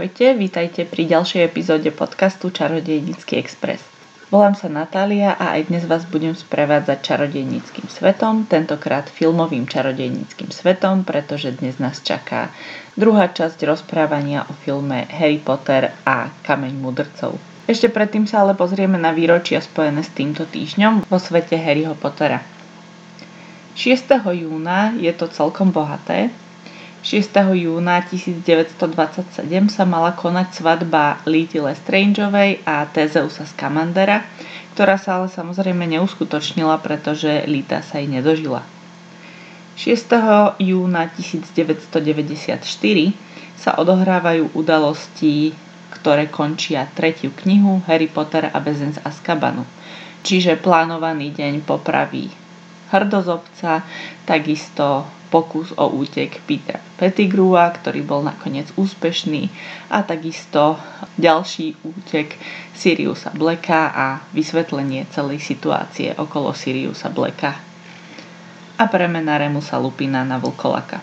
Ahojte, vítajte pri ďalšej epizóde podcastu Čarodejnícky Express. Volám sa Natália a aj dnes vás budem sprevádzať čarodejníckým svetom, tentokrát filmovým čarodejníckým svetom, pretože dnes nás čaká druhá časť rozprávania o filme Harry Potter a Kameň mudrcov. Ešte predtým sa ale pozrieme na výročia spojené s týmto týždňom vo svete Harryho Pottera. 6. júna je to celkom bohaté, 6. júna 1927 sa mala konať svadba Lity Lestrangeovej a Tezeusa Scamandera, ktorá sa ale samozrejme neuskutočnila, pretože Lita sa jej nedožila. 6. júna 1994 sa odohrávajú udalosti, ktoré končia tretiu knihu Harry Potter a Bezen z Azkabanu, čiže plánovaný deň popraví hrdozobca, takisto pokus o útek Petra Pettigrua, ktorý bol nakoniec úspešný a takisto ďalší útek Siriusa Blacka a vysvetlenie celej situácie okolo Siriusa Blacka a premena Remusa Lupina na Vlkolaka.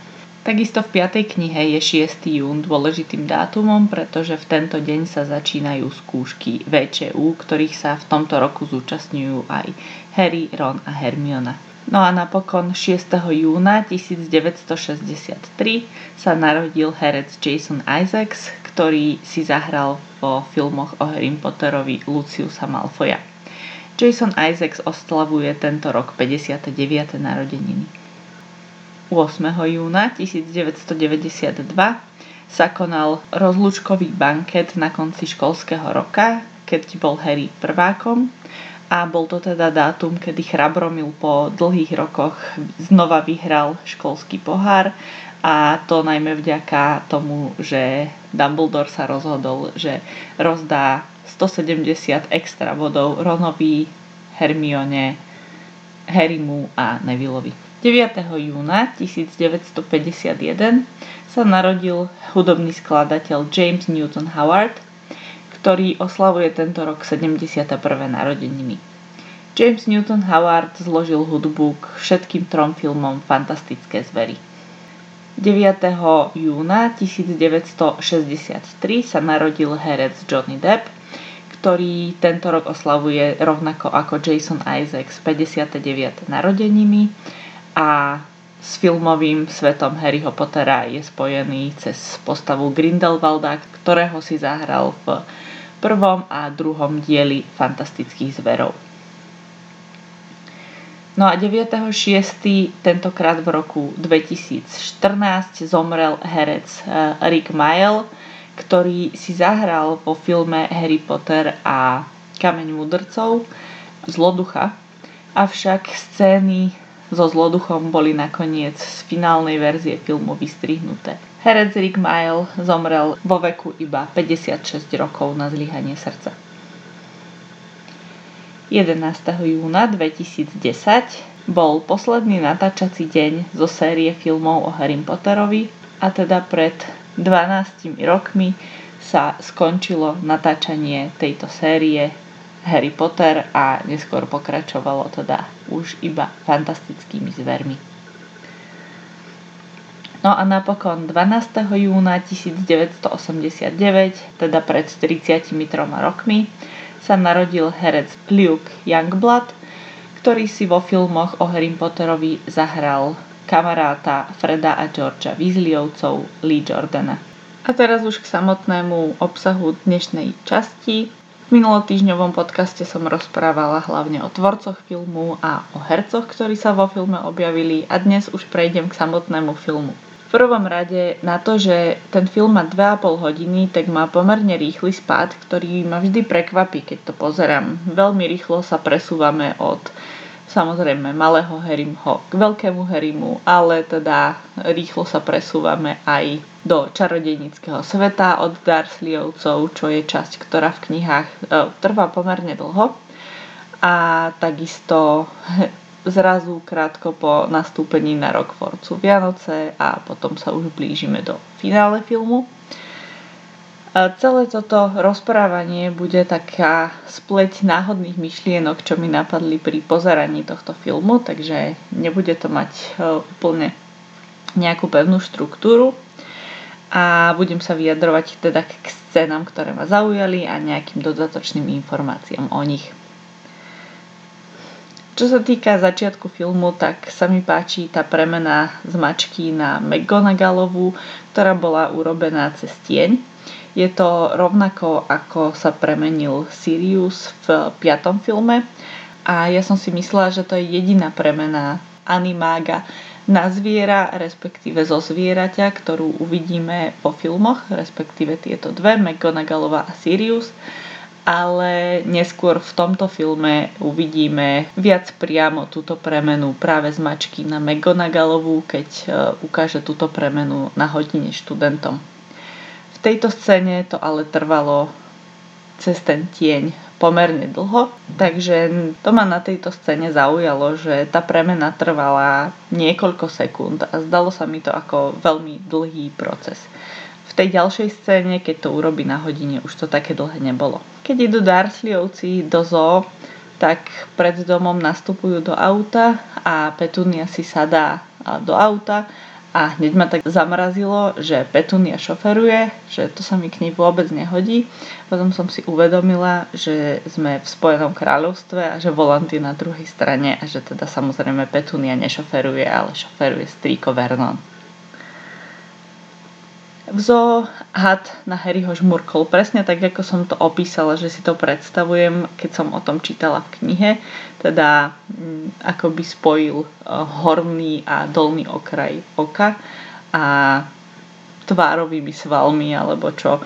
Takisto v 5. knihe je 6. jún dôležitým dátumom, pretože v tento deň sa začínajú skúšky VČU, ktorých sa v tomto roku zúčastňujú aj Harry, Ron a Hermiona. No a napokon 6. júna 1963 sa narodil herec Jason Isaacs, ktorý si zahral vo filmoch o Harry Potterovi Luciusa Malfoja. Jason Isaacs oslavuje tento rok 59. narodeniny. 8. júna 1992 sa konal rozlúčkový banket na konci školského roka, keď bol Harry prvákom a bol to teda dátum, kedy Chrabromil po dlhých rokoch znova vyhral školský pohár a to najmä vďaka tomu, že Dumbledore sa rozhodol, že rozdá 170 extra bodov Ronovi, Hermione, Harrymu a Nevilleovi. 9. júna 1951 sa narodil hudobný skladateľ James Newton Howard, ktorý oslavuje tento rok 71. narodeniny. James Newton Howard zložil hudbu k všetkým trom filmom Fantastické zvery. 9. júna 1963 sa narodil herec Johnny Depp, ktorý tento rok oslavuje rovnako ako Jason Isaacs 59. narodeniny a s filmovým svetom Harryho Pottera je spojený cez postavu Grindelwalda, ktorého si zahral v prvom a druhom dieli Fantastických zverov. No a 9.6. tentokrát v roku 2014 zomrel herec eh, Rick Mayall, ktorý si zahral vo filme Harry Potter a Kameň mudrcov Zloducha, avšak scény so zloduchom boli nakoniec z finálnej verzie filmu vystrihnuté. Herec Rick Mayall zomrel vo veku iba 56 rokov na zlyhanie srdca. 11. júna 2010 bol posledný natáčací deň zo série filmov o Harry Potterovi a teda pred 12 rokmi sa skončilo natáčanie tejto série Harry Potter a neskôr pokračovalo teda už iba fantastickými zvermi. No a napokon 12. júna 1989, teda pred 33 rokmi, sa narodil herec Luke Youngblood, ktorý si vo filmoch o Harry Potterovi zahral kamaráta Freda a Georgia Weasleyovcov Lee Jordana. A teraz už k samotnému obsahu dnešnej časti. V minulotýžňovom podcaste som rozprávala hlavne o tvorcoch filmu a o hercoch, ktorí sa vo filme objavili a dnes už prejdem k samotnému filmu. Prvom rade na to, že ten film má 2,5 hodiny, tak má pomerne rýchly spád, ktorý ma vždy prekvapí, keď to pozerám. Veľmi rýchlo sa presúvame od samozrejme malého Harryho k veľkému Harrymu, ale teda rýchlo sa presúvame aj do čarodejnického sveta od Dursleyovcov, čo je časť, ktorá v knihách e, trvá pomerne dlho. A takisto zrazu krátko po nastúpení na Rockford sú Vianoce a potom sa už blížime do finále filmu. A celé toto rozprávanie bude taká spleť náhodných myšlienok, čo mi napadli pri pozeraní tohto filmu, takže nebude to mať e, úplne nejakú pevnú štruktúru. a budem sa vyjadrovať teda k scénam, ktoré ma zaujali a nejakým dodatočným informáciám o nich. Čo sa týka začiatku filmu, tak sa mi páči tá premena z mačky na McGonagallovú, ktorá bola urobená cez tieň. Je to rovnako ako sa premenil Sirius v piatom filme a ja som si myslela, že to je jediná premena animága na zviera, respektíve zo zvieraťa, ktorú uvidíme po filmoch, respektíve tieto dve, McGonagallová a Sirius ale neskôr v tomto filme uvidíme viac priamo túto premenu práve z mačky na McGonagallovú, keď e, ukáže túto premenu na hodine študentom. V tejto scéne to ale trvalo cez ten tieň pomerne dlho, takže to ma na tejto scéne zaujalo, že tá premena trvala niekoľko sekúnd a zdalo sa mi to ako veľmi dlhý proces tej ďalšej scéne, keď to urobí na hodine, už to také dlhé nebolo. Keď idú Dursleyovci do zoo, tak pred domom nastupujú do auta a Petunia si sadá do auta a hneď ma tak zamrazilo, že Petunia šoferuje, že to sa mi k nej vôbec nehodí. Potom som si uvedomila, že sme v Spojenom kráľovstve a že volant je na druhej strane a že teda samozrejme Petunia nešoferuje, ale šoferuje strýko Vernon. V zoo had na Harryho žmurkol presne tak, ako som to opísala, že si to predstavujem, keď som o tom čítala v knihe. Teda mm, ako by spojil uh, horný a dolný okraj oka a tvárovými svalmi alebo čo uh,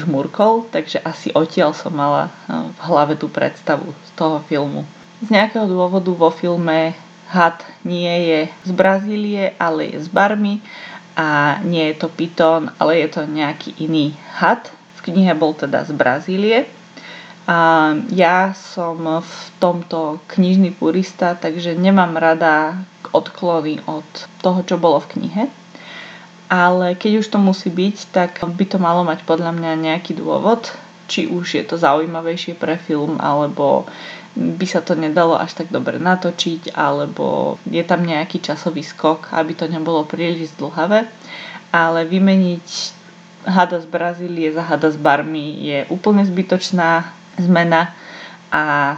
žmurkol, takže asi odtiaľ som mala uh, v hlave tú predstavu z toho filmu. Z nejakého dôvodu vo filme had nie je z Brazílie, ale je z Barmy a nie je to pitón, ale je to nejaký iný had. V knihe bol teda z Brazílie. A ja som v tomto knižný purista, takže nemám rada odklony od toho, čo bolo v knihe. Ale keď už to musí byť, tak by to malo mať podľa mňa nejaký dôvod, či už je to zaujímavejšie pre film, alebo by sa to nedalo až tak dobre natočiť, alebo je tam nejaký časový skok, aby to nebolo príliš zdlhavé. Ale vymeniť hada z Brazílie za hada z Barmy je úplne zbytočná zmena a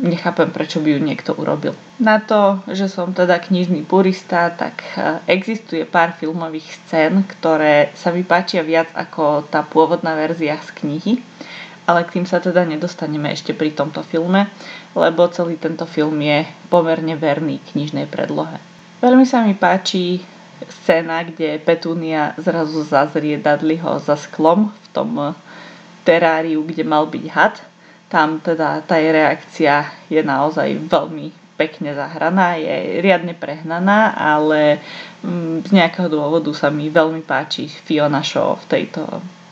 nechápem, prečo by ju niekto urobil. Na to, že som teda knižný purista, tak e, existuje pár filmových scén, ktoré sa mi páčia viac ako tá pôvodná verzia z knihy ale k tým sa teda nedostaneme ešte pri tomto filme, lebo celý tento film je pomerne verný knižnej predlohe. Veľmi sa mi páči scéna, kde Petúnia zrazu zazrie Dudleyho za sklom v tom teráriu, kde mal byť had. Tam teda tá jej reakcia je naozaj veľmi pekne zahraná, je riadne prehnaná, ale mm, z nejakého dôvodu sa mi veľmi páči Fiona Shaw v tejto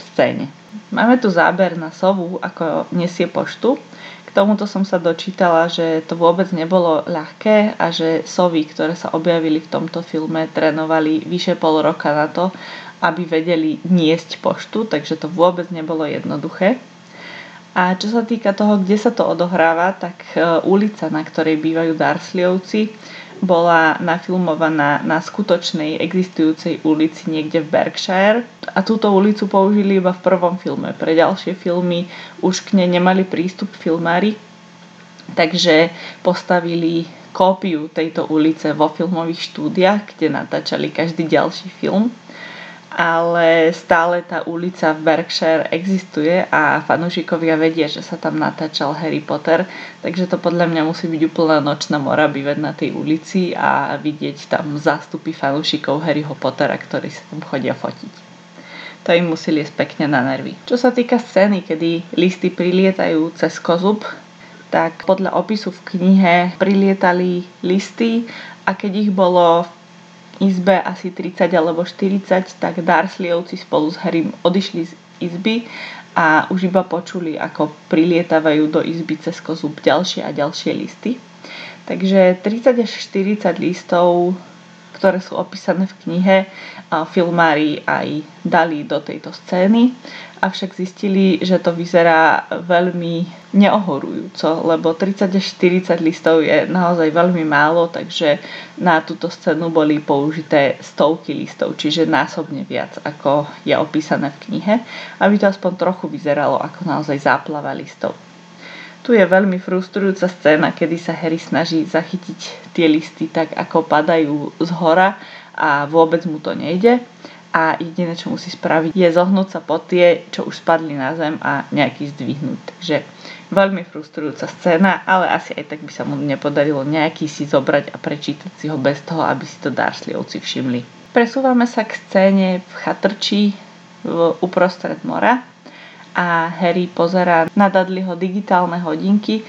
scéne. Máme tu záber na sovu, ako nesie poštu. K tomuto som sa dočítala, že to vôbec nebolo ľahké a že sovy, ktoré sa objavili v tomto filme, trénovali vyše pol roka na to, aby vedeli niesť poštu, takže to vôbec nebolo jednoduché. A čo sa týka toho, kde sa to odohráva, tak e, ulica, na ktorej bývajú Darsleyovci, bola nafilmovaná na skutočnej existujúcej ulici niekde v Berkshire a túto ulicu použili iba v prvom filme. Pre ďalšie filmy už k nej nemali prístup filmári, takže postavili kópiu tejto ulice vo filmových štúdiách, kde natáčali každý ďalší film ale stále tá ulica v Berkshire existuje a fanúšikovia vedia, že sa tam natáčal Harry Potter, takže to podľa mňa musí byť úplná nočná mora bývať na tej ulici a vidieť tam zástupy fanúšikov Harryho Pottera, ktorí sa tam chodia fotiť. To im musí liesť pekne na nervy. Čo sa týka scény, kedy listy prilietajú cez kozub, tak podľa opisu v knihe prilietali listy a keď ich bolo v izbe asi 30 alebo 40, tak Dursleyovci spolu s Harrym odišli z izby a už iba počuli, ako prilietavajú do izby cez kozub ďalšie a ďalšie listy. Takže 30 až 40 listov, ktoré sú opísané v knihe, filmári aj dali do tejto scény avšak zistili, že to vyzerá veľmi neohorujúco, lebo 30 až 40 listov je naozaj veľmi málo, takže na túto scénu boli použité stovky listov, čiže násobne viac, ako je opísané v knihe, aby to aspoň trochu vyzeralo ako naozaj záplava listov. Tu je veľmi frustrujúca scéna, kedy sa Harry snaží zachytiť tie listy tak, ako padajú z hora a vôbec mu to nejde a jediné, čo musí spraviť, je zohnúť sa po tie, čo už spadli na zem a nejaký zdvihnúť. Takže veľmi frustrujúca scéna, ale asi aj tak by sa mu nepodarilo nejaký si zobrať a prečítať si ho bez toho, aby si to Dursleyovci všimli. Presúvame sa k scéne v chatrči v uprostred mora a Harry pozerá na Dudleyho digitálne hodinky,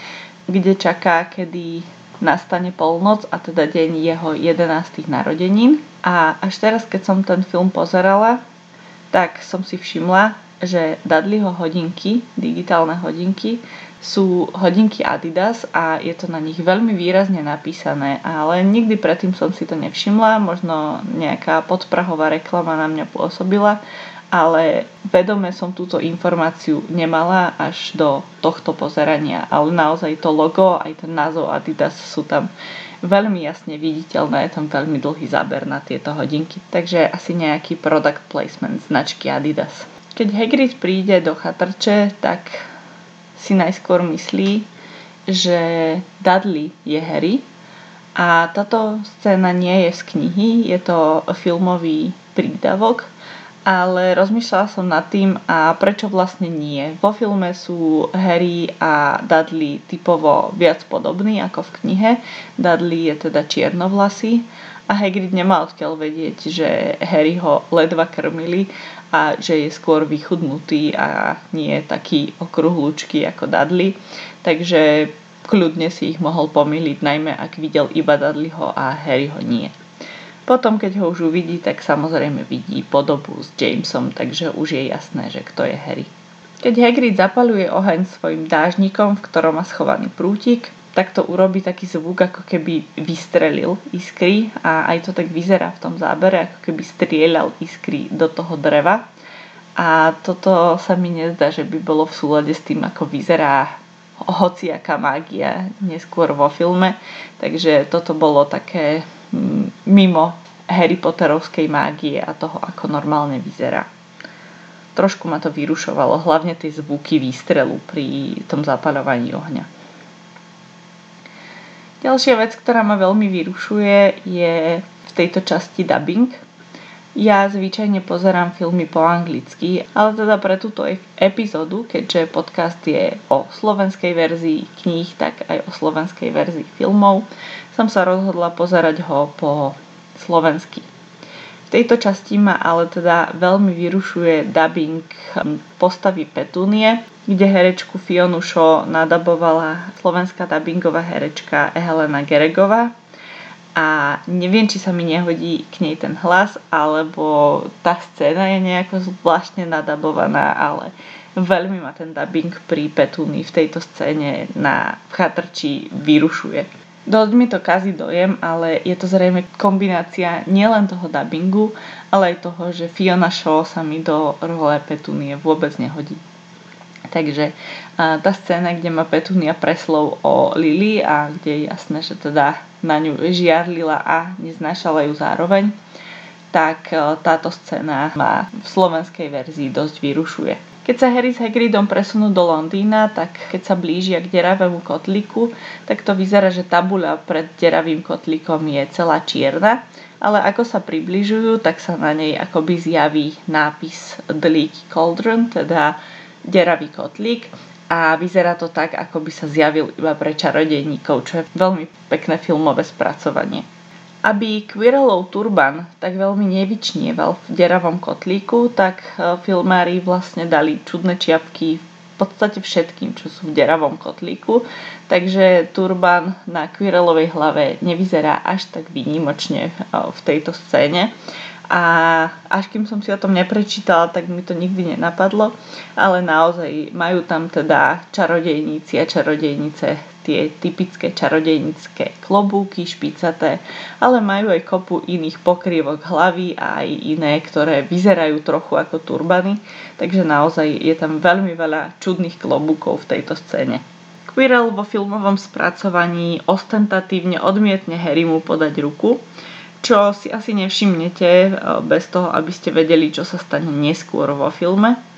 kde čaká, kedy nastane polnoc a teda deň jeho 11. narodenín. A až teraz, keď som ten film pozerala, tak som si všimla, že Dudleyho hodinky, digitálne hodinky, sú hodinky Adidas a je to na nich veľmi výrazne napísané, ale nikdy predtým som si to nevšimla, možno nejaká podprahová reklama na mňa pôsobila, ale vedome som túto informáciu nemala až do tohto pozerania, ale naozaj to logo, aj ten názov Adidas sú tam veľmi jasne viditeľné, je tam veľmi dlhý záber na tieto hodinky, takže asi nejaký product placement značky Adidas. Keď Hagrid príde do chatrče, tak si najskôr myslí, že Dudley je Harry a táto scéna nie je z knihy, je to filmový prídavok, ale rozmýšľala som nad tým a prečo vlastne nie. Vo filme sú Harry a Dudley typovo viac podobní ako v knihe. Dudley je teda čiernovlasý a Hagrid nemá odkiaľ vedieť, že Harry ho ledva krmili a že je skôr vychudnutý a nie taký okruhlučký ako Dudley. Takže kľudne si ich mohol pomýliť, najmä ak videl iba Dudleyho a Harry ho nie. Potom, keď ho už uvidí, tak samozrejme vidí podobu s Jamesom, takže už je jasné, že kto je Harry. Keď Hagrid zapaluje oheň svojim dážnikom, v ktorom má schovaný prútik, tak to urobí taký zvuk, ako keby vystrelil iskry a aj to tak vyzerá v tom zábere, ako keby strieľal iskry do toho dreva. A toto sa mi nezdá, že by bolo v súlade s tým, ako vyzerá hociaká mágia neskôr vo filme. Takže toto bolo také mimo Harry Potterovskej mágie a toho, ako normálne vyzerá. Trošku ma to vyrušovalo, hlavne tie zvuky výstrelu pri tom zapaľovaní ohňa. Ďalšia vec, ktorá ma veľmi vyrušuje, je v tejto časti dubbing. Ja zvyčajne pozerám filmy po anglicky, ale teda pre túto epizódu, keďže podcast je o slovenskej verzii kníh, tak aj o slovenskej verzii filmov, som sa rozhodla pozerať ho po slovensky. V tejto časti ma ale teda veľmi vyrušuje dubbing hm, postavy Petúnie, kde herečku Fionu Shaw nadabovala slovenská dubbingová herečka Helena Geregová. A neviem, či sa mi nehodí k nej ten hlas, alebo tá scéna je nejako zvláštne nadabovaná, ale veľmi ma ten dubbing pri Petúni v tejto scéne na chatrči vyrušuje. Dosť mi to kazí dojem, ale je to zrejme kombinácia nielen toho dubbingu, ale aj toho, že Fiona Shaw sa mi do role Petunie vôbec nehodí. Takže tá scéna, kde má Petunia preslov o Lily a kde je jasné, že teda na ňu žiarlila a neznášala ju zároveň, tak táto scéna ma v slovenskej verzii dosť vyrušuje. Keď sa Harry s Hagridom presunú do Londýna, tak keď sa blížia k deravému kotlíku, tak to vyzerá, že tabuľa pred deravým kotlíkom je celá čierna, ale ako sa približujú, tak sa na nej akoby zjaví nápis The Leaky Cauldron, teda deravý kotlík a vyzerá to tak, ako by sa zjavil iba pre čarodejníkov, čo je veľmi pekné filmové spracovanie. Aby Quirrellov turban tak veľmi nevyčnieval v deravom kotlíku, tak e, filmári vlastne dali čudné čiapky v podstate všetkým, čo sú v deravom kotlíku. Takže turban na Quirrellovej hlave nevyzerá až tak výnimočne e, v tejto scéne. A až kým som si o tom neprečítala, tak mi to nikdy nenapadlo. Ale naozaj majú tam teda čarodejníci a čarodejnice tie typické čarodejnické klobúky, špicaté, ale majú aj kopu iných pokrývok hlavy a aj iné, ktoré vyzerajú trochu ako turbany, takže naozaj je tam veľmi veľa čudných klobúkov v tejto scéne. Quirrell vo filmovom spracovaní ostentatívne odmietne Harrymu podať ruku, čo si asi nevšimnete eh, bez toho, aby ste vedeli, čo sa stane neskôr vo filme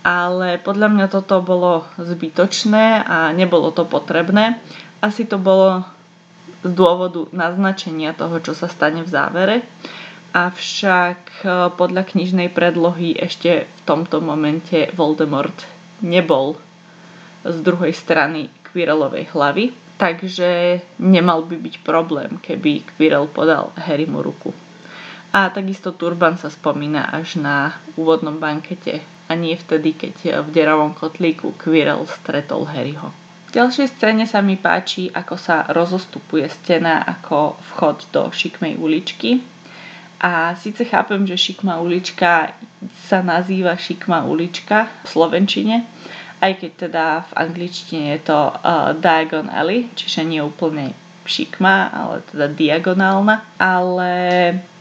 ale podľa mňa toto bolo zbytočné a nebolo to potrebné. Asi to bolo z dôvodu naznačenia toho, čo sa stane v závere. Avšak e, podľa knižnej predlohy ešte v tomto momente Voldemort nebol z druhej strany Quirrellovej hlavy, takže nemal by byť problém, keby Quirrell podal Harrymu ruku. A takisto Turban sa spomína až na úvodnom bankete a nie vtedy, keď v deravom kotlíku Quirrell stretol Harryho. V ďalšej scéne sa mi páči, ako sa rozostupuje stena ako vchod do šikmej uličky. A síce chápem, že šikma ulička sa nazýva šikma ulička v slovenčine, aj keď teda v angličtine je to uh, Diagon Alley, čiže nie úplne šikma, ale teda diagonálna. Ale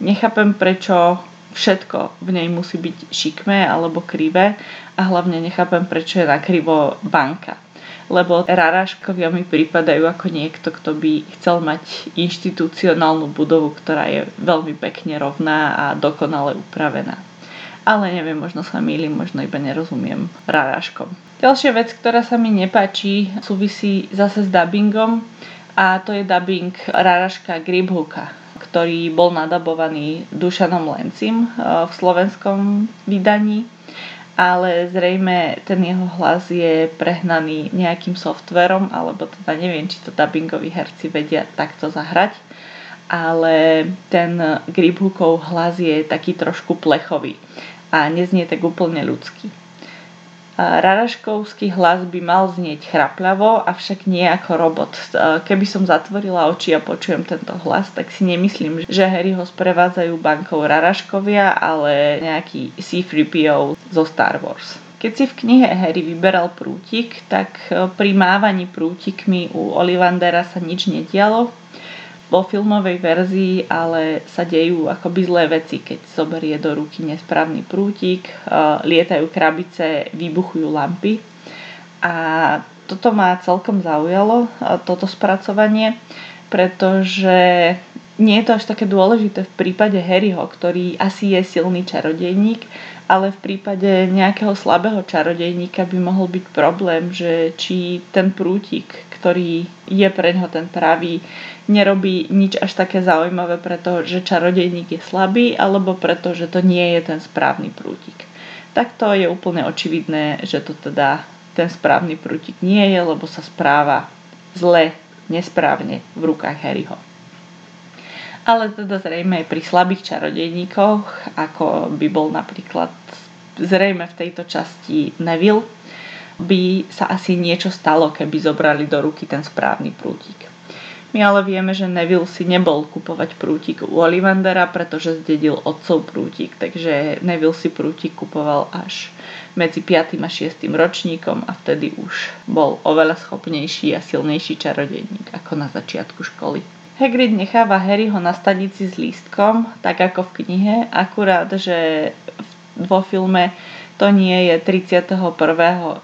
nechápem, prečo všetko v nej musí byť šikmé alebo krivé a hlavne nechápem, prečo je na krivo banka. Lebo raráškovia mi pripadajú ako niekto, kto by chcel mať inštitucionálnu budovu, ktorá je veľmi pekne rovná a dokonale upravená. Ale neviem, možno sa mýlim, možno iba nerozumiem raráškom. Ďalšia vec, ktorá sa mi nepáči, súvisí zase s dubbingom a to je dubbing Raraška Gribhuka, ktorý bol nadabovaný Dušanom Lencim eh, v slovenskom vydaní, ale zrejme ten jeho hlas je prehnaný nejakým softverom, alebo teda neviem, či to dubbingoví herci vedia takto zahrať, ale ten Gribhukov hlas je taký trošku plechový a neznie tak úplne ľudský. Raraškovský hlas by mal znieť chrapľavo, avšak nie ako robot. Keby som zatvorila oči a počujem tento hlas, tak si nemyslím, že Harry ho sprevádzajú bankou Raraškovia, ale nejaký C-3PO zo Star Wars. Keď si v knihe Harry vyberal prútik, tak pri mávaní prútikmi u Ollivandera sa nič nedialo, vo filmovej verzii ale sa dejú akoby zlé veci, keď zoberie do ruky nesprávny prútik, lietajú krabice, vybuchujú lampy. A toto ma celkom zaujalo, toto spracovanie, pretože nie je to až také dôležité v prípade Harryho, ktorý asi je silný čarodejník, ale v prípade nejakého slabého čarodejníka by mohol byť problém, že či ten prútik, ktorý je pre ňoho ten pravý, nerobí nič až také zaujímavé, pretože čarodejník je slabý, alebo preto, že to nie je ten správny prútik. Takto je úplne očividné, že to teda ten správny prútik nie je, lebo sa správa zle, nesprávne v rukách Harryho ale teda zrejme aj pri slabých čarodejníkoch, ako by bol napríklad zrejme v tejto časti Neville, by sa asi niečo stalo, keby zobrali do ruky ten správny prútik. My ale vieme, že Neville si nebol kupovať prútik u Ollivandera, pretože zdedil otcov prútik, takže Neville si prútik kupoval až medzi 5. a 6. ročníkom a vtedy už bol oveľa schopnejší a silnejší čarodejník ako na začiatku školy. Hagrid necháva Harryho na stanici s lístkom, tak ako v knihe, akurát, že vo filme to nie je 31.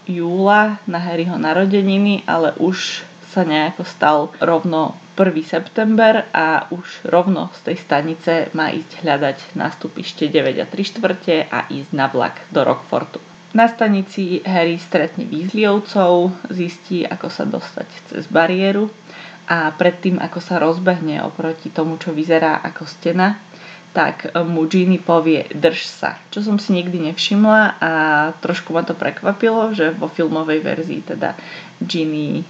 júla na Harryho narodeniny, ale už sa nejako stal rovno 1. september a už rovno z tej stanice má ísť hľadať nástupište 9 a 3 štvrte a ísť na vlak do Rockfortu. Na stanici Harry stretne výzliovcov, zistí, ako sa dostať cez bariéru a predtým, ako sa rozbehne oproti tomu, čo vyzerá ako stena, tak mu Ginny povie drž sa, čo som si nikdy nevšimla a trošku ma to prekvapilo, že vo filmovej verzii teda Ginny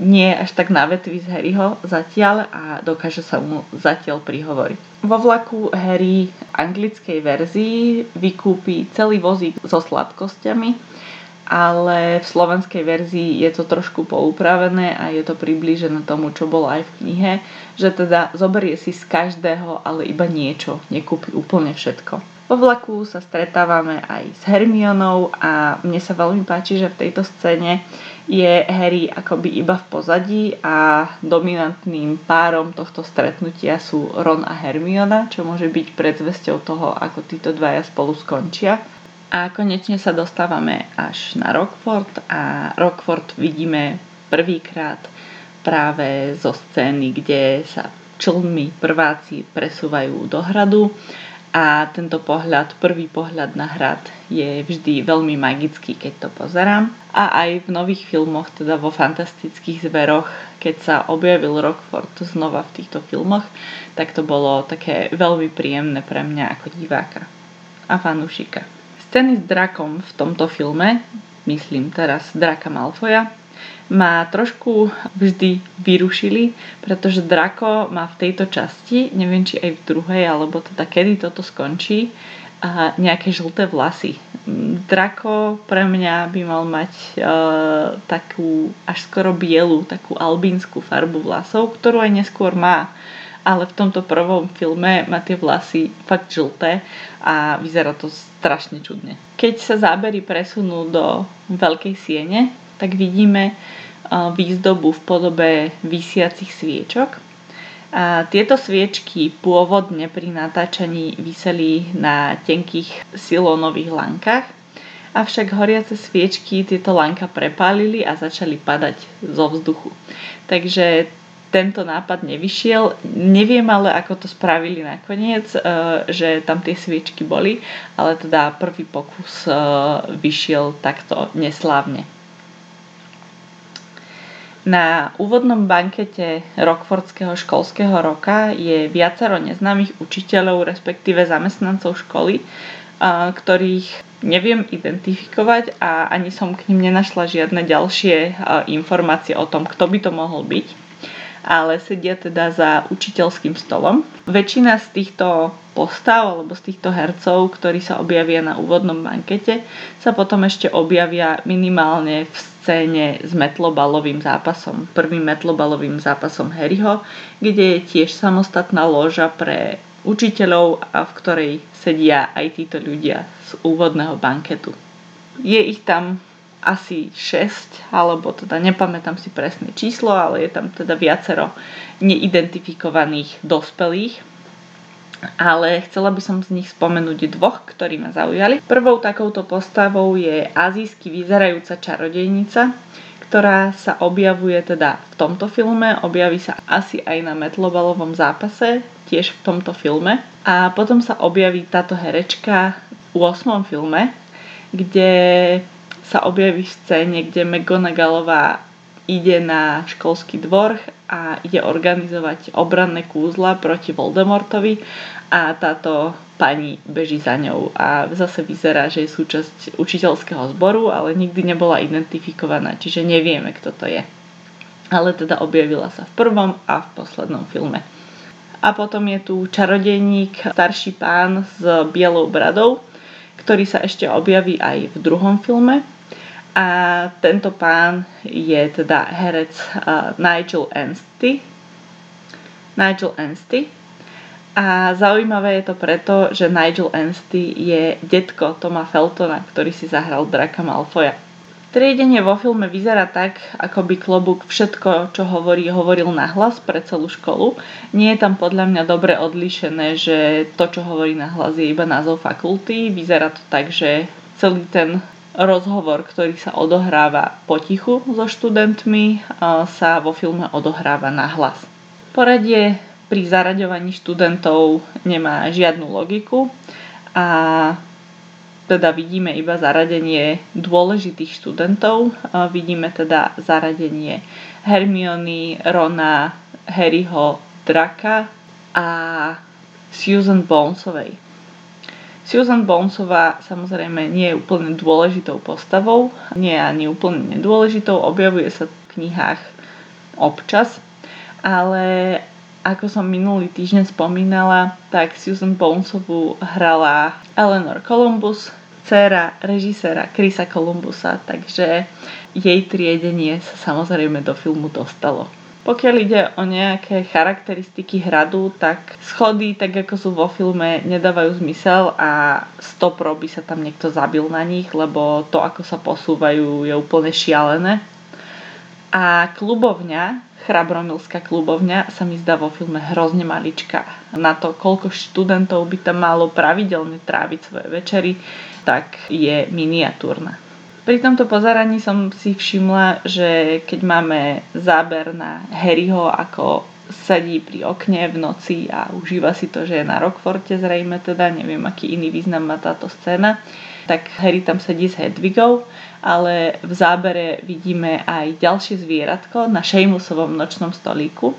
nie až tak na vetvi z Harryho zatiaľ a dokáže sa mu zatiaľ prihovoriť. Vo vlaku Harry anglickej verzii vykúpi celý vozík so sladkosťami ale v slovenskej verzii je to trošku poupravené a je to priblížené tomu, čo bolo aj v knihe, že teda zoberie si z každého, ale iba niečo, nekúpi úplne všetko. Vo vlaku sa stretávame aj s Hermionou a mne sa veľmi páči, že v tejto scéne je Harry akoby iba v pozadí a dominantným párom tohto stretnutia sú Ron a Hermiona, čo môže byť predzvesťou toho, ako títo dvaja spolu skončia. A konečne sa dostávame až na Rockford a Rockford vidíme prvýkrát práve zo scény, kde sa člnmi prváci presúvajú do hradu a tento pohľad, prvý pohľad na hrad je vždy veľmi magický, keď to pozerám. A aj v nových filmoch, teda vo fantastických zveroch, keď sa objavil Rockford znova v týchto filmoch, tak to bolo také veľmi príjemné pre mňa ako diváka a fanúšika. Scény s drakom v tomto filme, myslím teraz Draka Malfoja, ma trošku vždy vyrušili, pretože Draco má v tejto časti, neviem či aj v druhej, alebo teda kedy toto skončí, a nejaké žlté vlasy. Draco pre mňa by mal mať e, takú až skoro bielu, takú albínsku farbu vlasov, ktorú aj neskôr má. Ale v tomto prvom filme má tie vlasy fakt žlté a vyzerá to strašne čudne. Keď sa zábery presunú do veľkej siene, tak vidíme výzdobu v podobe vysiacich sviečok. A tieto sviečky pôvodne pri natáčaní vyseli na tenkých silónových lankách, avšak horiace sviečky tieto lanka prepálili a začali padať zo vzduchu. Takže tento nápad nevyšiel. Neviem ale, ako to spravili nakoniec, e, že tam tie sviečky boli, ale teda prvý pokus e, vyšiel takto neslávne. Na úvodnom bankete Rockfordského školského roka je viacero neznámych učiteľov, respektíve zamestnancov školy, ktorých neviem identifikovať a ani som k ním nenašla žiadne ďalšie informácie o tom, kto by to mohol byť ale sedia teda za učiteľským stolom. Väčšina z týchto postav alebo z týchto hercov, ktorí sa objavia na úvodnom bankete, sa potom ešte objavia minimálne v scéne s metlobalovým zápasom. Prvým metlobalovým zápasom Harryho, kde je tiež samostatná loža pre učiteľov a v ktorej sedia aj títo ľudia z úvodného banketu. Je ich tam asi 6, alebo teda nepamätám si presné číslo, ale je tam teda viacero neidentifikovaných dospelých. Ale chcela by som z nich spomenúť dvoch, ktorí ma zaujali. Prvou takouto postavou je azijsky vyzerajúca čarodejnica, ktorá sa objavuje teda v tomto filme, objaví sa asi aj na metlobalovom zápase, tiež v tomto filme. A potom sa objaví táto herečka v 8. filme, kde sa objaví v scéne, kde McGonagallová ide na školský dvor a ide organizovať obranné kúzla proti Voldemortovi a táto pani beží za ňou a zase vyzerá, že je súčasť učiteľského zboru, ale nikdy nebola identifikovaná, čiže nevieme, kto to je. Ale teda objavila sa v prvom a v poslednom filme. A potom je tu čarodejník, starší pán s bielou bradou, ktorý sa ešte objaví aj v druhom filme a tento pán je teda herec uh, Nigel Ansty. Nigel Ansty. A zaujímavé je to preto, že Nigel Ansty je detko Toma Feltona, ktorý si zahral Draka Malfoja. Triedenie vo filme vyzerá tak, ako by klobúk všetko, čo hovorí, hovoril nahlas pre celú školu. Nie je tam podľa mňa dobre odlišené, že to, čo hovorí nahlas, je iba názov fakulty. Vyzerá to tak, že celý ten rozhovor, ktorý sa odohráva potichu so študentmi, sa vo filme odohráva na hlas. Poradie pri zaraďovaní študentov nemá žiadnu logiku a teda vidíme iba zaradenie dôležitých študentov. Vidíme teda zaradenie Hermiony, Rona, Harryho, Draka a Susan Bonesovej. Susan Bonesová samozrejme nie je úplne dôležitou postavou, nie je ani úplne nedôležitou, objavuje sa v knihách občas, ale ako som minulý týždeň spomínala, tak Susan Bonesovú hrala Eleanor Columbus, dcera režiséra Chrisa Columbusa, takže jej triedenie sa samozrejme do filmu dostalo. Pokiaľ ide o nejaké charakteristiky hradu, tak schody, tak ako sú vo filme, nedávajú zmysel a stopro by sa tam niekto zabil na nich, lebo to, ako sa posúvajú, je úplne šialené. A klubovňa, Chrabromilská klubovňa, sa mi zdá vo filme hrozne maličká. Na to, koľko študentov by tam malo pravidelne tráviť svoje večery, tak je miniatúrna. Pri tomto pozeraní som si všimla, že keď máme záber na Harryho, ako sedí pri okne v noci a užíva si to, že je na Rockforte zrejme teda, neviem aký iný význam má táto scéna, tak Harry tam sedí s Hedvigou, ale v zábere vidíme aj ďalšie zvieratko na Seamusovom nočnom stolíku.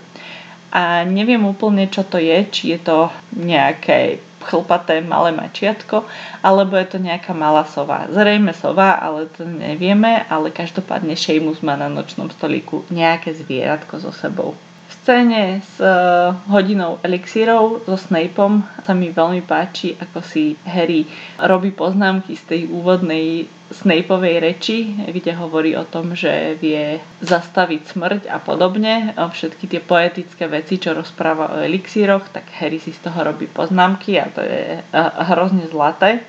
A neviem úplne, čo to je, či je to nejaké chlpaté malé mačiatko, alebo je to nejaká malá sova. Zrejme sova, ale to nevieme, ale každopádne Seamus má na nočnom stolíku nejaké zvieratko so sebou. Scéne s uh, hodinou elixírov so Snapeom sa mi veľmi páči, ako si Harry robí poznámky z tej úvodnej Snapeovej reči, kde hovorí o tom, že vie zastaviť smrť a podobne. Všetky tie poetické veci, čo rozpráva o elixíroch, tak Harry si z toho robí poznámky a to je hrozne zlaté.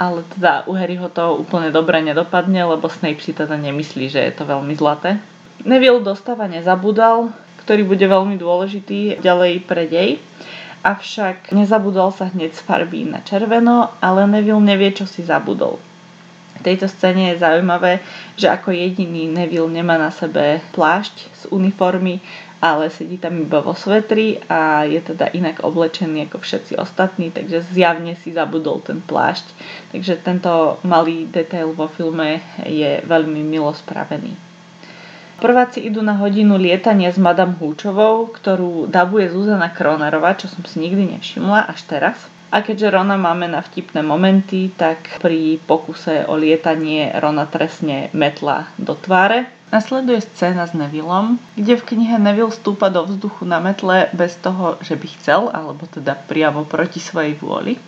Ale teda u Harryho to úplne dobre nedopadne, lebo Snape si teda nemyslí, že je to veľmi zlaté. Neville dostáva nezabudal, ktorý bude veľmi dôležitý ďalej pre dej. Avšak nezabudol sa hneď z farby na červeno, ale Neville nevie, čo si zabudol tejto scéne je zaujímavé, že ako jediný Neville nemá na sebe plášť z uniformy, ale sedí tam iba vo svetri a je teda inak oblečený ako všetci ostatní, takže zjavne si zabudol ten plášť. Takže tento malý detail vo filme je veľmi milo spravený. Prváci idú na hodinu lietania s Madame Húčovou, ktorú dabuje Zuzana Kronerová, čo som si nikdy nevšimla až teraz. A keďže Rona máme na vtipné momenty, tak pri pokuse o lietanie Rona trestne metla do tváre. Nasleduje scéna s Nevillom, kde v knihe Neville stúpa do vzduchu na metle bez toho, že by chcel, alebo teda priamo proti svojej vôli.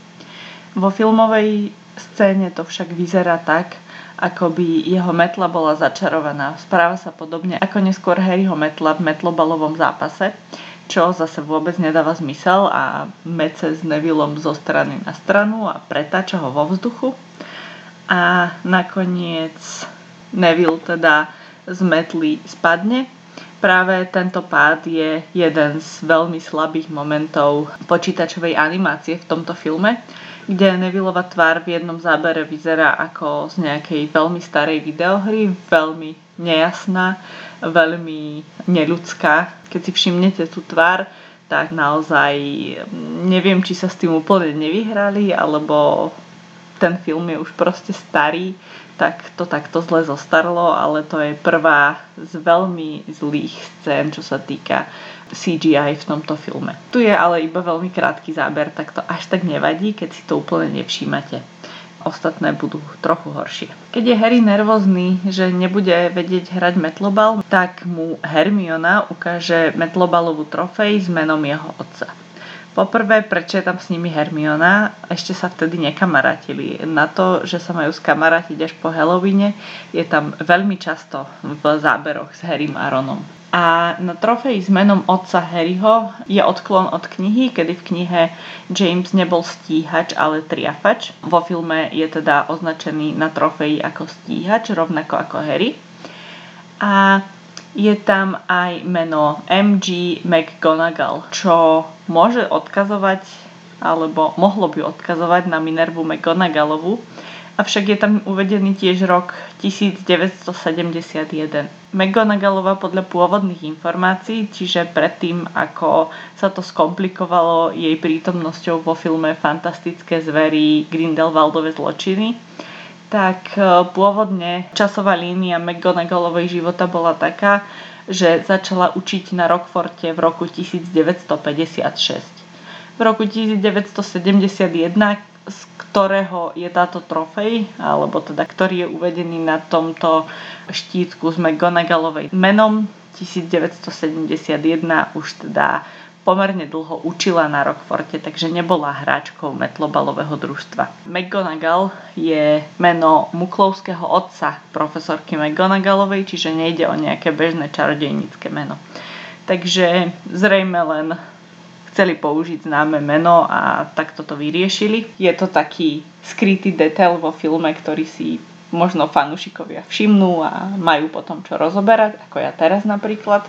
Vo filmovej scéne to však vyzerá tak, ako by jeho metla bola začarovaná. Správa sa podobne ako neskôr Harryho metla v metlobalovom zápase, čo zase vôbec nedáva zmysel a mece s Nevillom zo strany na stranu a pretáča ho vo vzduchu. A nakoniec Neville teda z metly spadne. Práve tento pád je jeden z veľmi slabých momentov počítačovej animácie v tomto filme, kde Nevillova tvár v jednom zábere vyzerá ako z nejakej veľmi starej videohry, veľmi nejasná, veľmi neľudská. Keď si všimnete tú tvár, tak naozaj neviem, či sa s tým úplne nevyhrali, alebo ten film je už proste starý, tak to takto zle zostarlo, ale to je prvá z veľmi zlých scén, čo sa týka CGI v tomto filme. Tu je ale iba veľmi krátky záber, tak to až tak nevadí, keď si to úplne nevšímate ostatné budú trochu horšie. Keď je Harry nervózny, že nebude vedieť hrať metlobal, tak mu Hermiona ukáže metlobalovú trofej s menom jeho otca. Poprvé, prečo je tam s nimi Hermiona, ešte sa vtedy nekamarátili. Na to, že sa majú skamarátiť až po Halloweene, je tam veľmi často v záberoch s Harrym a Ronom. A na trofeji s menom otca Harryho je odklon od knihy, kedy v knihe James nebol stíhač, ale triafač. Vo filme je teda označený na trofeji ako stíhač, rovnako ako Harry. A je tam aj meno MG McGonagall, čo môže odkazovať, alebo mohlo by odkazovať na Minervu McGonagallovu, avšak je tam uvedený tiež rok 1971. McGonagallova podľa pôvodných informácií, čiže predtým, ako sa to skomplikovalo jej prítomnosťou vo filme Fantastické zvery Grindelwaldove zločiny, tak e, pôvodne časová línia McGonagallovej života bola taká, že začala učiť na Rockforte v roku 1956. V roku 1971 z ktorého je táto trofej, alebo teda ktorý je uvedený na tomto štítku s McGonagallovej menom 1971 už teda pomerne dlho učila na Rockforte, takže nebola hráčkou metlobalového družstva. McGonagall je meno muklovského otca profesorky McGonagallovej, čiže nejde o nejaké bežné čarodejnícke meno. takže zrejme len chceli použiť známe meno a takto to vyriešili. Je to taký skrytý detail vo filme, ktorý si možno fanúšikovia všimnú a majú potom čo rozoberať, ako ja teraz napríklad.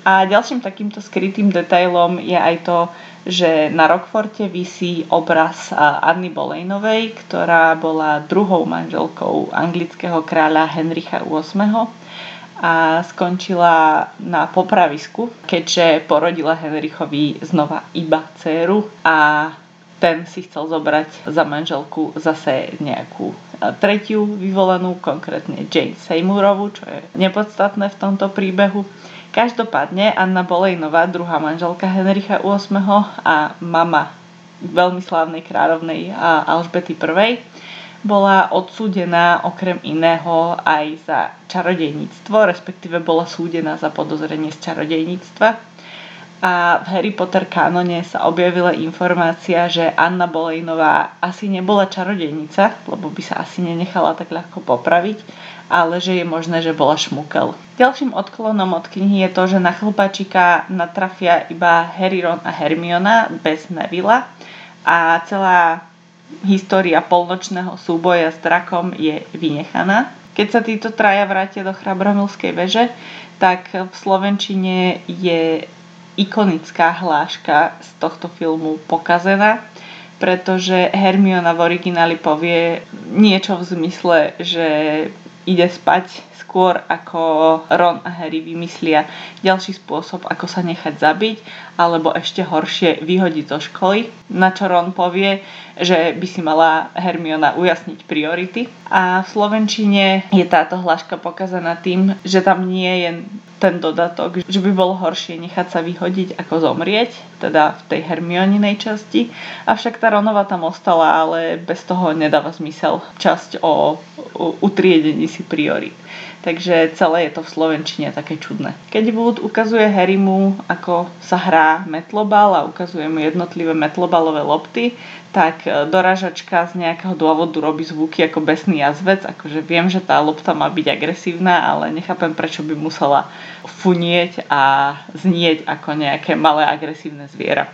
A ďalším takýmto skrytým detailom je aj to, že na Rockforte visí obraz Anny Bolejnovej, ktorá bola druhou manželkou anglického kráľa Henricha VIII a skončila na popravisku, keďže porodila Henrichovi znova iba dceru a ten si chcel zobrať za manželku zase nejakú tretiu vyvolenú, konkrétne Jane Seymouravu, čo je nepodstatné v tomto príbehu. Každopádne Anna Bolejnová, druhá manželka Henricha VIII a mama veľmi slávnej kráľovnej Alžbety I, bola odsúdená okrem iného aj za čarodejníctvo, respektíve bola súdená za podozrenie z čarodejníctva. A v Harry Potter kanone sa objavila informácia, že Anna Bolejnová asi nebola čarodejnica, lebo by sa asi nenechala tak ľahko popraviť, ale že je možné, že bola šmukel. Ďalším odklonom od knihy je to, že na chlpačika natrafia iba Harry, Ron a Hermiona bez Nevilla a celá história polnočného súboja s drakom je vynechaná. Keď sa títo traja vrátia do Chrabromilskej veže, tak v Slovenčine je ikonická hláška z tohto filmu pokazená, pretože Hermiona v origináli povie niečo v zmysle, že ide spať skôr ako Ron a Harry vymyslia ďalší spôsob, ako sa nechať zabiť, alebo ešte horšie vyhodiť zo školy, na čo Ron povie, že by si mala Hermiona ujasniť priority. A v Slovenčine je táto hláška pokazaná tým, že tam nie je ten dodatok, že by bolo horšie nechať sa vyhodiť ako zomrieť, teda v tej Hermioninej časti. Avšak tá Ronova tam ostala, ale bez toho nedáva zmysel časť o, utriedení si priorit. Takže celé je to v Slovenčine také čudné. Keď Wood ukazuje Harrymu, ako sa hrá metlobal a ukazuje mu jednotlivé metlobalové lopty, tak e, doražačka z nejakého dôvodu robí zvuky ako besný jazvec. Akože viem, že tá lopta má byť agresívna, ale nechápem, prečo by musela funieť a znieť ako nejaké malé agresívne zviera.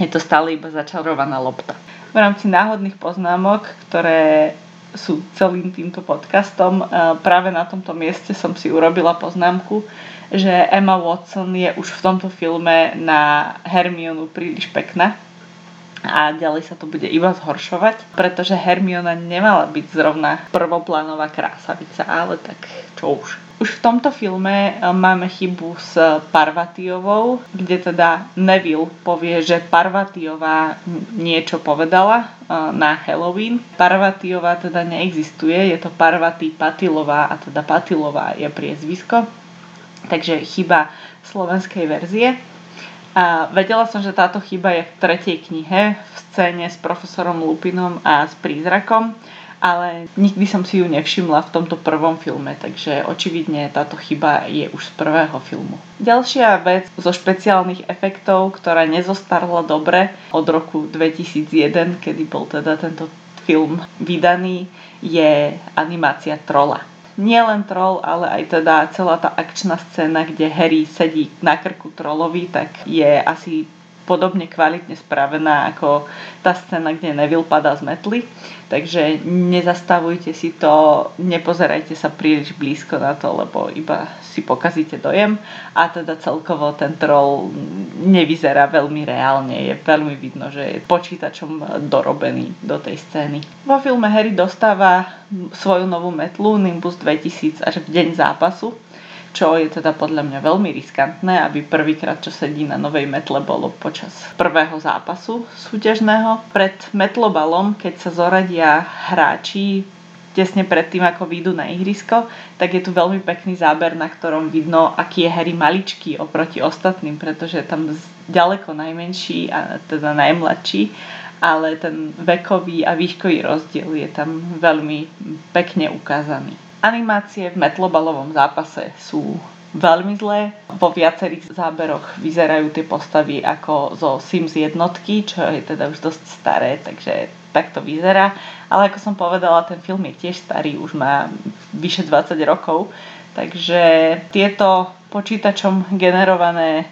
Je to stále iba začarovaná lopta. V rámci náhodných poznámok, ktoré sú celým týmto podcastom, e, práve na tomto mieste som si urobila poznámku, že Emma Watson je už v tomto filme na Hermionu príliš pekná a ďalej sa to bude iba zhoršovať, pretože Hermiona nemala byť zrovna prvoplánová krásavica, ale tak čo už. Už v tomto filme eh, máme chybu s Parvatiovou, kde teda Neville povie, že Parvatiová niečo povedala eh, na Halloween. Parvatiová teda neexistuje, je to Parvati Patilová a teda Patilová je priezvisko. Takže chyba slovenskej verzie. A vedela som, že táto chyba je v tretej knihe, v scéne s profesorom Lupinom a s prízrakom, ale nikdy som si ju nevšimla v tomto prvom filme, takže očividne táto chyba je už z prvého filmu. Ďalšia vec zo špeciálnych efektov, ktorá nezostarla dobre od roku 2001, kedy bol teda tento film vydaný, je animácia trola nie len troll, ale aj teda celá tá akčná scéna, kde Harry sedí na krku trollovi, tak je asi podobne kvalitne spravená ako tá scéna, kde Neville padá z metly. Takže nezastavujte si to, nepozerajte sa príliš blízko na to, lebo iba si pokazíte dojem. A teda celkovo ten troll nevyzerá veľmi reálne. Je veľmi vidno, že je počítačom dorobený do tej scény. Vo filme Harry dostáva svoju novú metlu Nimbus 2000 až v deň zápasu čo je teda podľa mňa veľmi riskantné, aby prvýkrát, čo sedí na novej metle, bolo počas prvého zápasu súťažného. Pred metlobalom, keď sa zoradia hráči tesne pred tým, ako výjdu na ihrisko, tak je tu veľmi pekný záber, na ktorom vidno, aký je Harry maličký oproti ostatným, pretože je tam ďaleko najmenší a teda najmladší, ale ten vekový a výškový rozdiel je tam veľmi pekne ukázaný. Animácie v metlobalovom zápase sú veľmi zlé. Vo viacerých záberoch vyzerajú tie postavy ako zo Sims jednotky, čo je teda už dosť staré, takže tak to vyzerá. Ale ako som povedala, ten film je tiež starý, už má vyše 20 rokov, takže tieto počítačom generované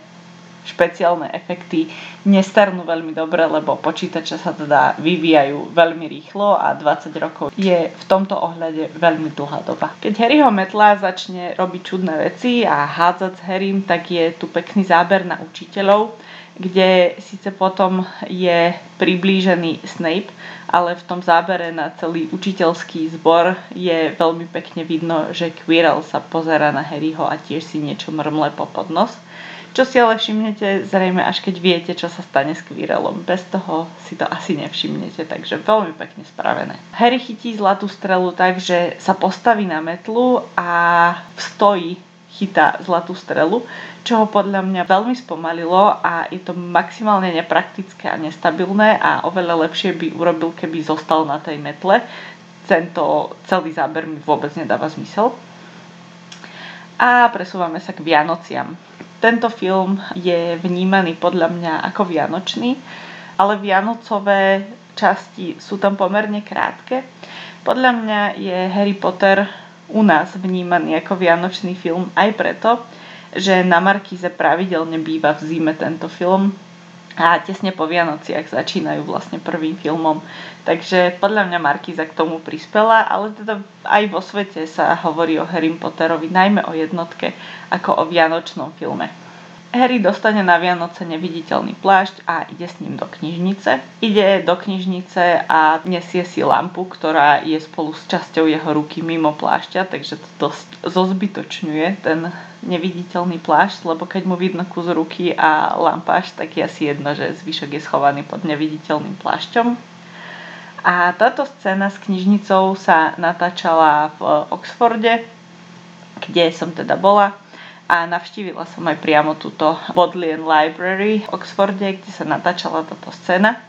špeciálne efekty nestarnú veľmi dobre, lebo počítače sa teda vyvíjajú veľmi rýchlo a 20 rokov je v tomto ohľade veľmi dlhá doba. Keď Harryho Metla začne robiť čudné veci a hádzať s Harrym, tak je tu pekný záber na učiteľov, kde síce potom je priblížený Snape, ale v tom zábere na celý učiteľský zbor je veľmi pekne vidno, že Quirrell sa pozera na Harryho a tiež si niečo mrmle po podnos. Čo si ale všimnete zrejme až keď viete, čo sa stane s Quirrellom. Bez toho si to asi nevšimnete, takže veľmi pekne spravené. Harry chytí zlatú strelu tak, že sa postaví na metlu a stojí chytá zlatú strelu, čo ho podľa mňa veľmi spomalilo a je to maximálne nepraktické a nestabilné a oveľa lepšie by urobil, keby zostal na tej metle. Tento celý záber mi vôbec nedáva zmysel. A presúvame sa k Vianociam. Tento film je vnímaný podľa mňa ako vianočný, ale vianocové časti sú tam pomerne krátke. Podľa mňa je Harry Potter u nás vnímaný ako vianočný film aj preto, že na Markíze pravidelne býva v zime tento film a tesne po Vianociach začínajú vlastne prvým filmom. Takže podľa mňa Markíza k tomu prispela, ale teda aj vo svete sa hovorí o Harry Potterovi, najmä o jednotke, ako o vianočnom filme. Harry dostane na Vianoce neviditeľný plášť a ide s ním do knižnice. Ide do knižnice a nesie si lampu, ktorá je spolu s časťou jeho ruky mimo plášťa, takže to dosť zozbytočňuje ten neviditeľný plášť, lebo keď mu vidno kus ruky a lampáš, tak je asi jedno, že zvyšok je schovaný pod neviditeľným plášťom. A táto scéna s knižnicou sa natáčala v Oxforde, kde som teda bola a navštívila som aj priamo túto Bodleian Library v Oxforde, kde sa natáčala táto scéna.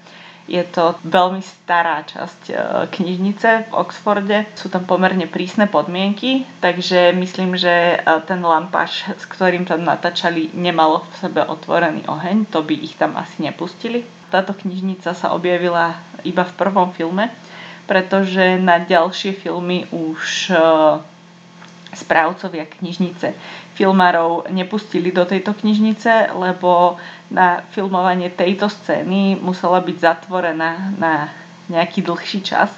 Je to veľmi stará časť e, knižnice v Oxforde. Sú tam pomerne prísne podmienky, takže myslím, že e, ten lampáš, s ktorým tam natáčali, nemalo v sebe otvorený oheň. To by ich tam asi nepustili. Táto knižnica sa objavila iba v prvom filme, pretože na ďalšie filmy už e, správcovia knižnice filmárov nepustili do tejto knižnice, lebo na filmovanie tejto scény musela byť zatvorená na nejaký dlhší čas.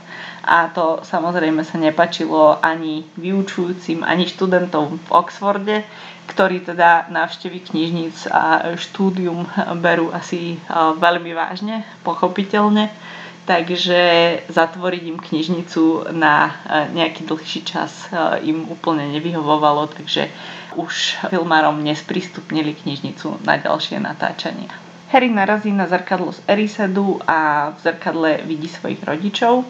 A to samozrejme sa nepačilo ani vyučujúcim, ani študentom v Oxforde, ktorí teda návštevy knižníc a štúdium berú asi veľmi vážne, pochopiteľne. Takže zatvoriť im knižnicu na e, nejaký dlhší čas e, im úplne nevyhovovalo, takže už filmárom nesprístupnili knižnicu na ďalšie natáčania. Harry narazí na zrkadlo z Erisedu a v zrkadle vidí svojich rodičov.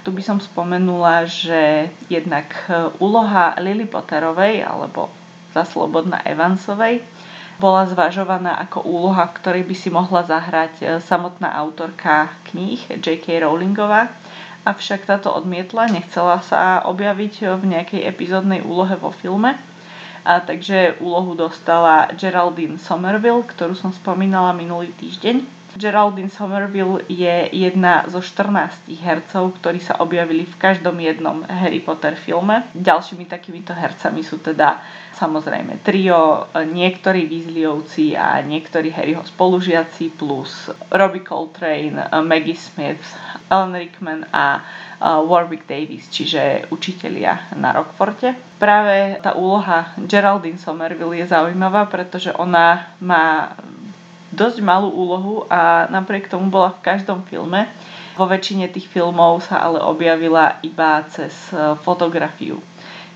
Tu by som spomenula, že jednak úloha Lily Potterovej alebo za Slobodna Evansovej bola zvažovaná ako úloha, v ktorej by si mohla zahrať e, samotná autorka kníh J.K. Rowlingová. Avšak táto odmietla, nechcela sa objaviť v nejakej epizódnej úlohe vo filme. A takže úlohu dostala Geraldine Somerville, ktorú som spomínala minulý týždeň. Geraldine Somerville je jedna zo 14 hercov, ktorí sa objavili v každom jednom Harry Potter filme. Ďalšími takýmito hercami sú teda samozrejme trio, niektorí Weasleyovci a niektorí Harryho spolužiaci plus Robbie Coltrane, Maggie Smith, Alan Rickman a Warwick Davis, čiže učitelia na Rockforte. Práve tá úloha Geraldine Somerville je zaujímavá, pretože ona má dosť malú úlohu a napriek tomu bola v každom filme. Vo väčšine tých filmov sa ale objavila iba cez e, fotografiu.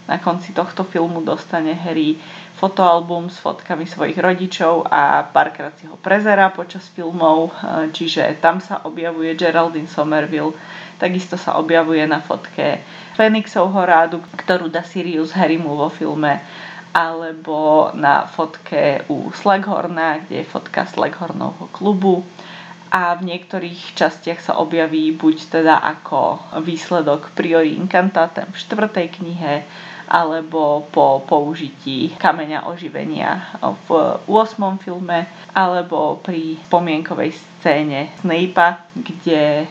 Na konci tohto filmu dostane Harry fotoalbum s fotkami svojich rodičov a párkrát si ho prezera počas filmov, e, čiže tam sa objavuje Geraldine Somerville, takisto sa objavuje na fotke Fenixovho rádu, ktorú dá Sirius Harrymu vo filme alebo na fotke u Slaghorna, kde je fotka Slaghornovho klubu a v niektorých častiach sa objaví buď teda ako výsledok priori incantatem v štvrtej knihe, alebo po použití kameňa oživenia v 8. filme, alebo pri spomienkovej scéne Snape'a, kde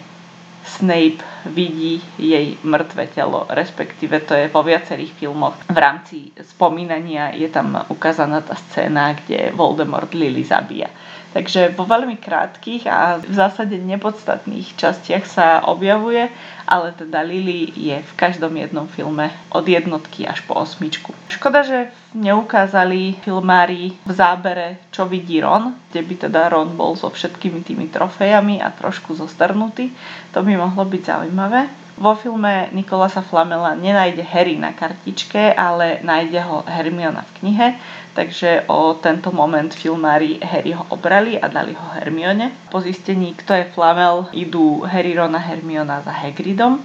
Snape vidí jej mŕtve telo, respektíve to je vo viacerých filmoch. V rámci spomínania je tam ukázaná tá scéna, kde Voldemort Lily zabíja. Takže vo veľmi krátkých a v zásade nepodstatných častiach sa objavuje, ale teda Lily je v každom jednom filme od jednotky až po osmičku. Škoda, že neukázali filmári v zábere, čo vidí Ron, kde by teda Ron bol so všetkými tými trofejami a trošku zostrnutý. To by mohlo byť zaujímavé. Vo filme Nikolasa Flamela nenájde Harry na kartičke, ale nájde ho Hermiona v knihe, takže o tento moment filmári Harry ho obrali a dali ho Hermione. Po zistení, kto je Flamel, idú Harry, Ron a Hermiona za Hagridom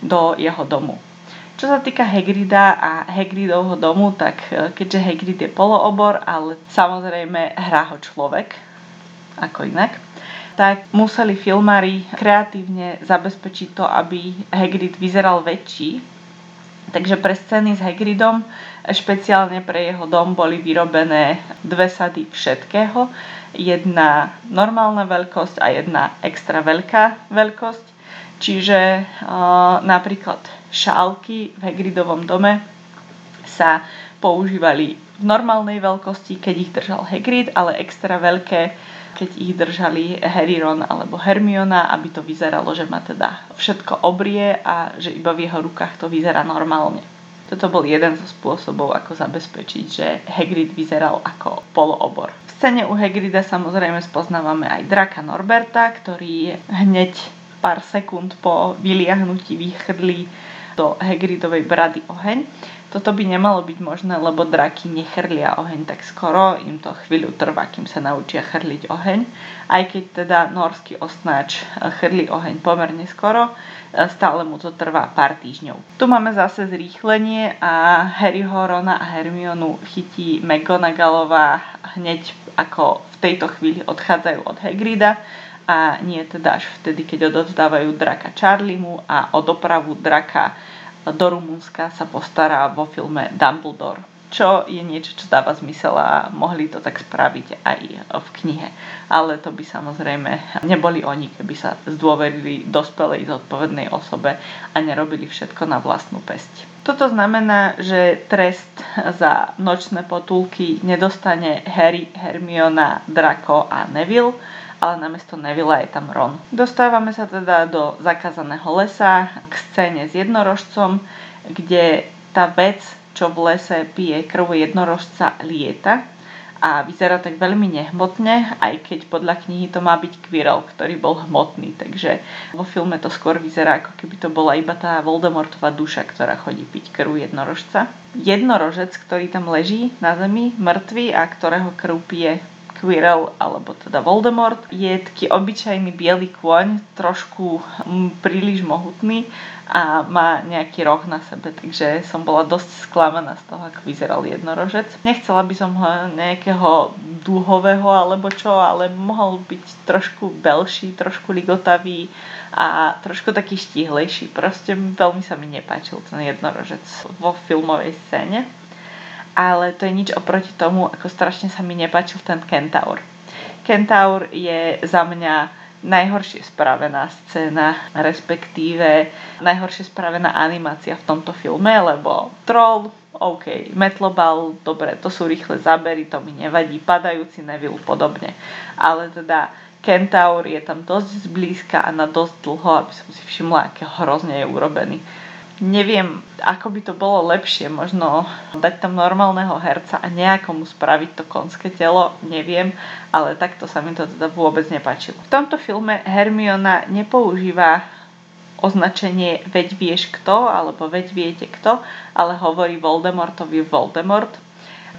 do jeho domu. Čo sa týka Hagrida a Hagridovho domu, tak e, keďže Hagrid je poloobor, ale samozrejme hrá ho človek, ako inak, tak museli filmári kreatívne zabezpečiť to, aby Hagrid vyzeral väčší. Takže pre scény s Hagridom, špeciálne pre jeho dom, boli vyrobené dve sady všetkého. Jedna normálna veľkosť a jedna extra veľká veľkosť. Čiže napríklad šálky v Hagridovom dome sa používali v normálnej veľkosti, keď ich držal Hagrid, ale extra veľké keď ich držali Harry, Ron alebo Hermiona, aby to vyzeralo, že má teda všetko obrie a že iba v jeho rukách to vyzerá normálne. Toto bol jeden zo spôsobov, ako zabezpečiť, že Hagrid vyzeral ako poloobor. V scéne u Hagrida samozrejme spoznávame aj draka Norberta, ktorý hneď pár sekúnd po vyliahnutí vychrlí do Hagridovej brady oheň toto by nemalo byť možné, lebo draky nechrlia oheň tak skoro, im to chvíľu trvá, kým sa naučia chrliť oheň. Aj keď teda norský osnáč chrli oheň pomerne skoro, stále mu to trvá pár týždňov. Tu máme zase zrýchlenie a Harry Horona a Hermionu chytí McGonagallová hneď ako v tejto chvíli odchádzajú od Hagrida a nie teda až vtedy, keď odovzdávajú draka Charliemu a o dopravu draka do Rumunska sa postará vo filme Dumbledore čo je niečo, čo dáva zmysel a mohli to tak spraviť aj v knihe. Ale to by samozrejme neboli oni, keby sa zdôverili dospelej zodpovednej osobe a nerobili všetko na vlastnú pesť. Toto znamená, že trest za nočné potulky nedostane Harry, Hermiona, Draco a Neville, ale namiesto Nevilla je tam Ron. Dostávame sa teda do zakázaného lesa k scéne s jednorožcom, kde tá vec, čo v lese pije krv jednorožca, lieta a vyzerá tak veľmi nehmotne, aj keď podľa knihy to má byť Quirrell, ktorý bol hmotný, takže vo filme to skôr vyzerá, ako keby to bola iba tá Voldemortová duša, ktorá chodí piť krv jednorožca. Jednorožec, ktorý tam leží na zemi, mŕtvý a ktorého krv pije Quirrell alebo teda Voldemort. Je taký obyčajný biely kôň, trošku mm, príliš mohutný a má nejaký roh na sebe, takže som bola dosť sklamaná z toho, ako vyzeral jednorožec. Nechcela by som ho nejakého dúhového alebo čo, ale mohol byť trošku belší, trošku ligotavý a trošku taký štíhlejší. Proste veľmi sa mi nepáčil ten jednorožec vo filmovej scéne ale to je nič oproti tomu, ako strašne sa mi nepáčil ten Kentaur. Kentaur je za mňa najhoršie spravená scéna, respektíve najhoršie spravená animácia v tomto filme, lebo troll, OK, metlobal, dobre, to sú rýchle zábery, to mi nevadí, padajúci Neville podobne, ale teda Kentaur je tam dosť zblízka a na dosť dlho, aby som si všimla, aké hrozne je urobený neviem, ako by to bolo lepšie, možno dať tam normálneho herca a nejakomu spraviť to konské telo, neviem, ale takto sa mi to teda vôbec nepáčilo. V tomto filme Hermiona nepoužíva označenie veď vieš kto, alebo veď viete kto, ale hovorí Voldemortovi Voldemort,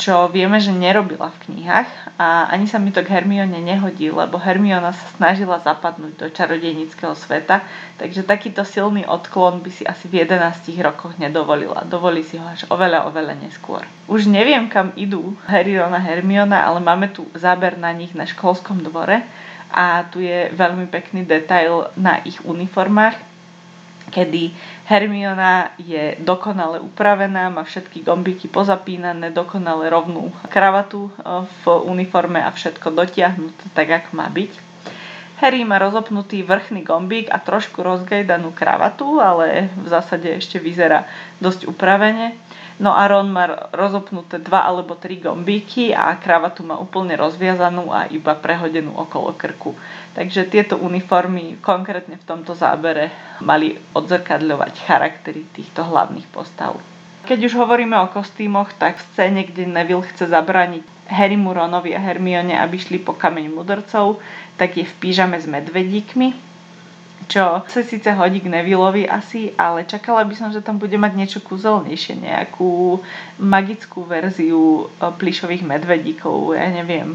čo vieme, že nerobila v knihách a ani sa mi to k Hermione nehodí, lebo Hermiona sa snažila zapadnúť do čarodejnického sveta, takže takýto silný odklon by si asi v 11 rokoch nedovolila. Dovolí si ho až oveľa, oveľa neskôr. Už neviem, kam idú Harry, Ron a Hermiona, ale máme tu záber na nich na školskom dvore a tu je veľmi pekný detail na ich uniformách kedy Hermiona je dokonale upravená, má všetky gombiky pozapínané, dokonale rovnú kravatu e, v uniforme a všetko dotiahnuté tak, ako má byť. Harry má rozopnutý vrchný gombík a trošku rozgajdanú kravatu, ale v zásade ešte vyzerá dosť upravene. No a Ron má rozopnuté dva alebo tri gombíky a kravatu má úplne rozviazanú a iba prehodenú okolo krku. Takže tieto uniformy konkrétne v tomto zábere mali odzrkadľovať charaktery týchto hlavných postav. Keď už hovoríme o kostýmoch, tak v scéne, kde Neville chce zabrániť Harrymu, Ronovi a Hermione, aby šli po kameň mudrcov, tak je v pížame s medvedíkmi, čo sa síce hodí k Nevillovi asi, ale čakala by som, že tam bude mať niečo kúzelnejšie, nejakú magickú verziu e, plišových medvedíkov, ja neviem,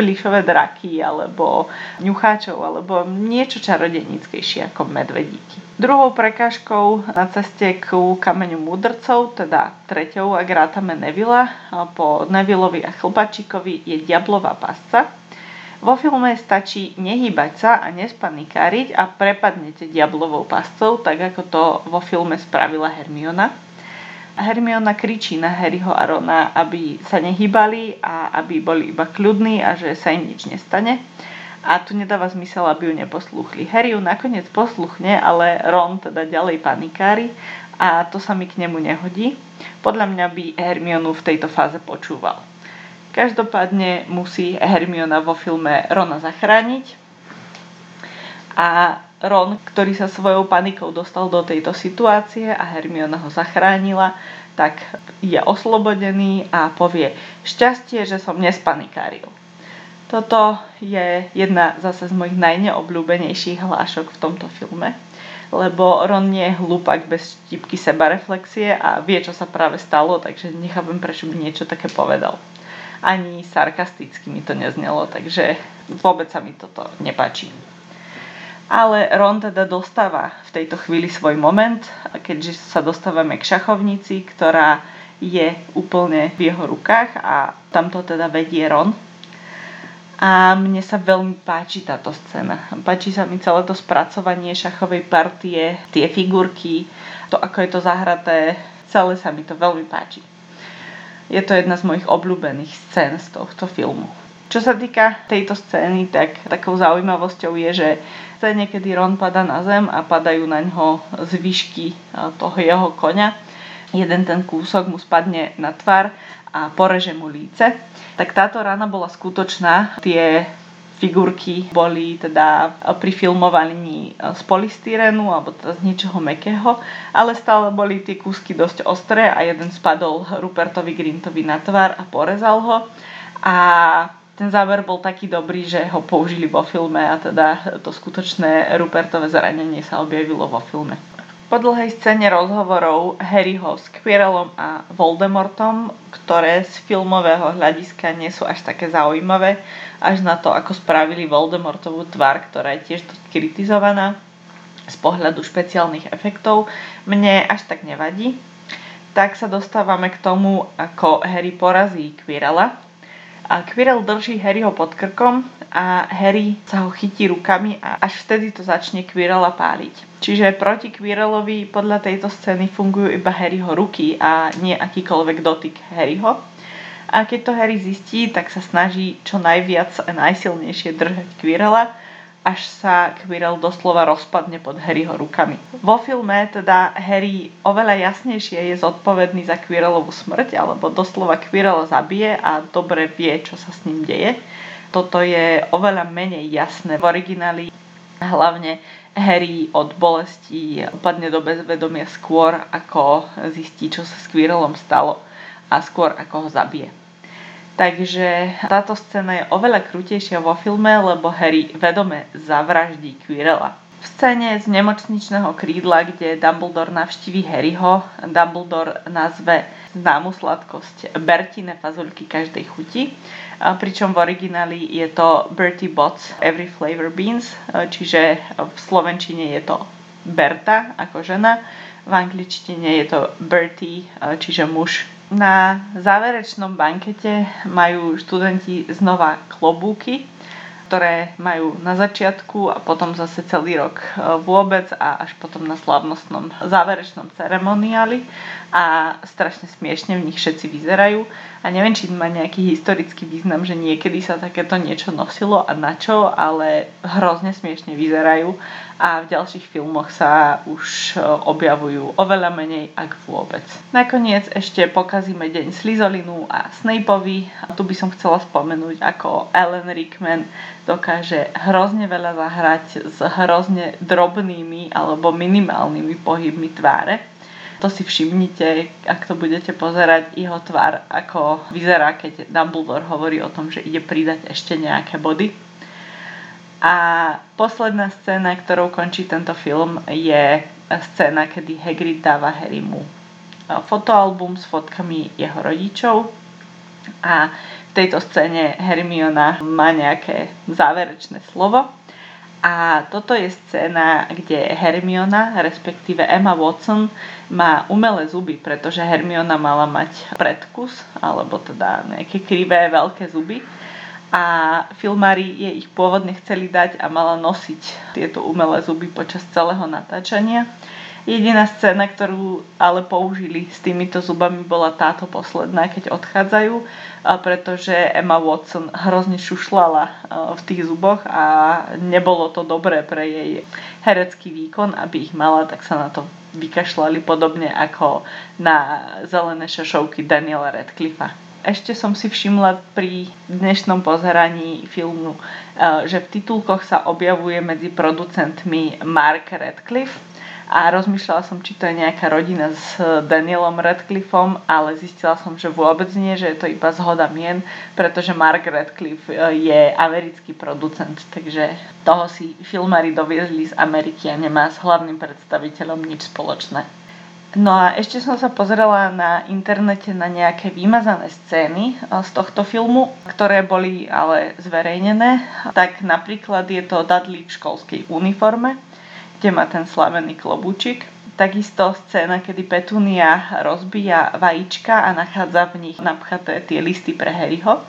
plišové draky alebo ňucháčov alebo niečo čarodenickejšie ako medvedíky. Druhou prekážkou na ceste k kameňu mudrcov, teda treťou, ak rátame Nevilla, po Nevillovi a Chlpačíkovi je Diablová pasca, vo filme stačí nehýbať sa a nespanikáriť a prepadnete diablovou pascou, tak ako to vo filme spravila Hermiona. Hermiona kričí na Harryho a Rona, aby sa nehýbali a aby boli iba kľudní a že sa im nič nestane. A tu nedáva zmysel, aby ju neposlúchli. Harry ju nakoniec posluchne, ale Ron teda ďalej panikári a to sa mi k nemu nehodí. Podľa mňa by Hermionu v tejto fáze počúval. Každopádne musí Hermiona vo filme Rona zachrániť a Ron, ktorý sa svojou panikou dostal do tejto situácie a Hermiona ho zachránila, tak je oslobodený a povie šťastie, že som nespanikáril. Toto je jedna zase z mojich najneobľúbenejších hlášok v tomto filme, lebo Ron nie je hlupak bez štipky sebareflexie a vie, čo sa práve stalo, takže nechápem, prečo by niečo také povedal ani sarkasticky mi to neznelo, takže vôbec sa mi toto nepáči. Ale Ron teda dostáva v tejto chvíli svoj moment, keďže sa dostávame k šachovnici, ktorá je úplne v jeho rukách a tamto teda vedie Ron. A mne sa veľmi páči táto scéna. Páči sa mi celé to spracovanie šachovej partie, tie figurky, to ako je to zahraté, celé sa mi to veľmi páči je to jedna z mojich obľúbených scén z tohto filmu. Čo sa týka tejto scény, tak takou zaujímavosťou je, že scéne, kedy Ron pada na zem a padajú na ňo zvyšky toho jeho koňa, jeden ten kúsok mu spadne na tvar a poreže mu líce, tak táto rana bola skutočná. Tie figurky boli teda pri filmovaní z polystyrenu alebo teda z niečoho mekého, ale stále boli tie kúsky dosť ostré a jeden spadol Rupertovi Grintovi na tvár a porezal ho. A ten záber bol taký dobrý, že ho použili vo filme a teda to skutočné Rupertové zranenie sa objavilo vo filme. Po dlhej scéne rozhovorov Harryho s Quirrellom a Voldemortom, ktoré z filmového hľadiska nie sú až také zaujímavé, až na to, ako spravili Voldemortovú tvár, ktorá je tiež kritizovaná z pohľadu špeciálnych efektov, mne až tak nevadí. Tak sa dostávame k tomu, ako Harry porazí Quirrella, a Quirrell drží Harryho pod krkom a Harry sa ho chytí rukami a až vtedy to začne Quirrella páliť. Čiže proti Quirrellovi podľa tejto scény fungujú iba Harryho ruky a nie akýkoľvek dotyk Harryho. A keď to Harry zistí, tak sa snaží čo najviac a najsilnejšie držať Quirrella až sa Quirrell doslova rozpadne pod Harryho rukami. Vo filme teda Harry oveľa jasnejšie je zodpovedný za Quirrellovú smrť, alebo doslova Quirrell zabije a dobre vie, čo sa s ním deje. Toto je oveľa menej jasné v origináli. Hlavne Harry od bolesti upadne do bezvedomia skôr, ako zistí, čo sa s Quirrellom stalo a skôr, ako ho zabije. Takže táto scéna je oveľa krutejšia vo filme, lebo Harry vedome zavraždí Quirrella. V scéne z nemocničného krídla, kde Dumbledore navštíví Harryho, Dumbledore nazve známu sladkosť Bertine fazulky každej chuti, pričom v origináli je to Bertie Bots Every Flavor Beans, čiže v slovenčine je to Berta ako žena, v angličtine je to Bertie, čiže muž na záverečnom bankete majú študenti znova klobúky ktoré majú na začiatku a potom zase celý rok e, vôbec a až potom na slavnostnom záverečnom ceremoniáli. A strašne smiešne v nich všetci vyzerajú a neviem, či má nejaký historický význam, že niekedy sa takéto niečo nosilo a na čo, ale hrozne smiešne vyzerajú a v ďalších filmoch sa už e, objavujú oveľa menej, ak vôbec. Nakoniec ešte pokazíme deň Slizolinu a Snapeovi. Tu by som chcela spomenúť, ako Alan Rickman dokáže hrozne veľa zahrať s hrozne drobnými alebo minimálnymi pohybmi tváre to si všimnite, ak to budete pozerať, jeho tvár, ako vyzerá, keď Dumbledore hovorí o tom, že ide pridať ešte nejaké body. A posledná scéna, ktorou končí tento film, je scéna, kedy Hagrid dáva Harrymu fotoalbum s fotkami jeho rodičov a v tejto scéne Hermiona má nejaké záverečné slovo a toto je scéna, kde Hermiona, respektíve Emma Watson, má umelé zuby, pretože Hermiona mala mať predkus, alebo teda nejaké krivé veľké zuby. A filmári jej ich pôvodne chceli dať a mala nosiť tieto umelé zuby počas celého natáčania. Jediná scéna, ktorú ale použili s týmito zubami, bola táto posledná, keď odchádzajú, pretože Emma Watson hrozne šušlala v tých zuboch a nebolo to dobré pre jej herecký výkon, aby ich mala, tak sa na to vykašľali podobne ako na zelené šašovky Daniela Radcliffa. Ešte som si všimla pri dnešnom pozeraní filmu, že v titulkoch sa objavuje medzi producentmi Mark Radcliffe, a rozmýšľala som, či to je nejaká rodina s Danielom Radcliffeom, ale zistila som, že vôbec nie, že je to iba zhoda mien, pretože Mark Radcliffe e, je americký producent, takže toho si filmári doviezli z Ameriky a nemá s hlavným predstaviteľom nič spoločné. No a ešte som sa pozrela na internete na nejaké vymazané scény e, z tohto filmu, ktoré boli ale zverejnené. Tak napríklad je to Dudley v školskej uniforme, kde má ten slavený klobúčik. Takisto scéna, kedy Petunia rozbíja vajíčka a nachádza v nich napchaté tie listy pre Harryho.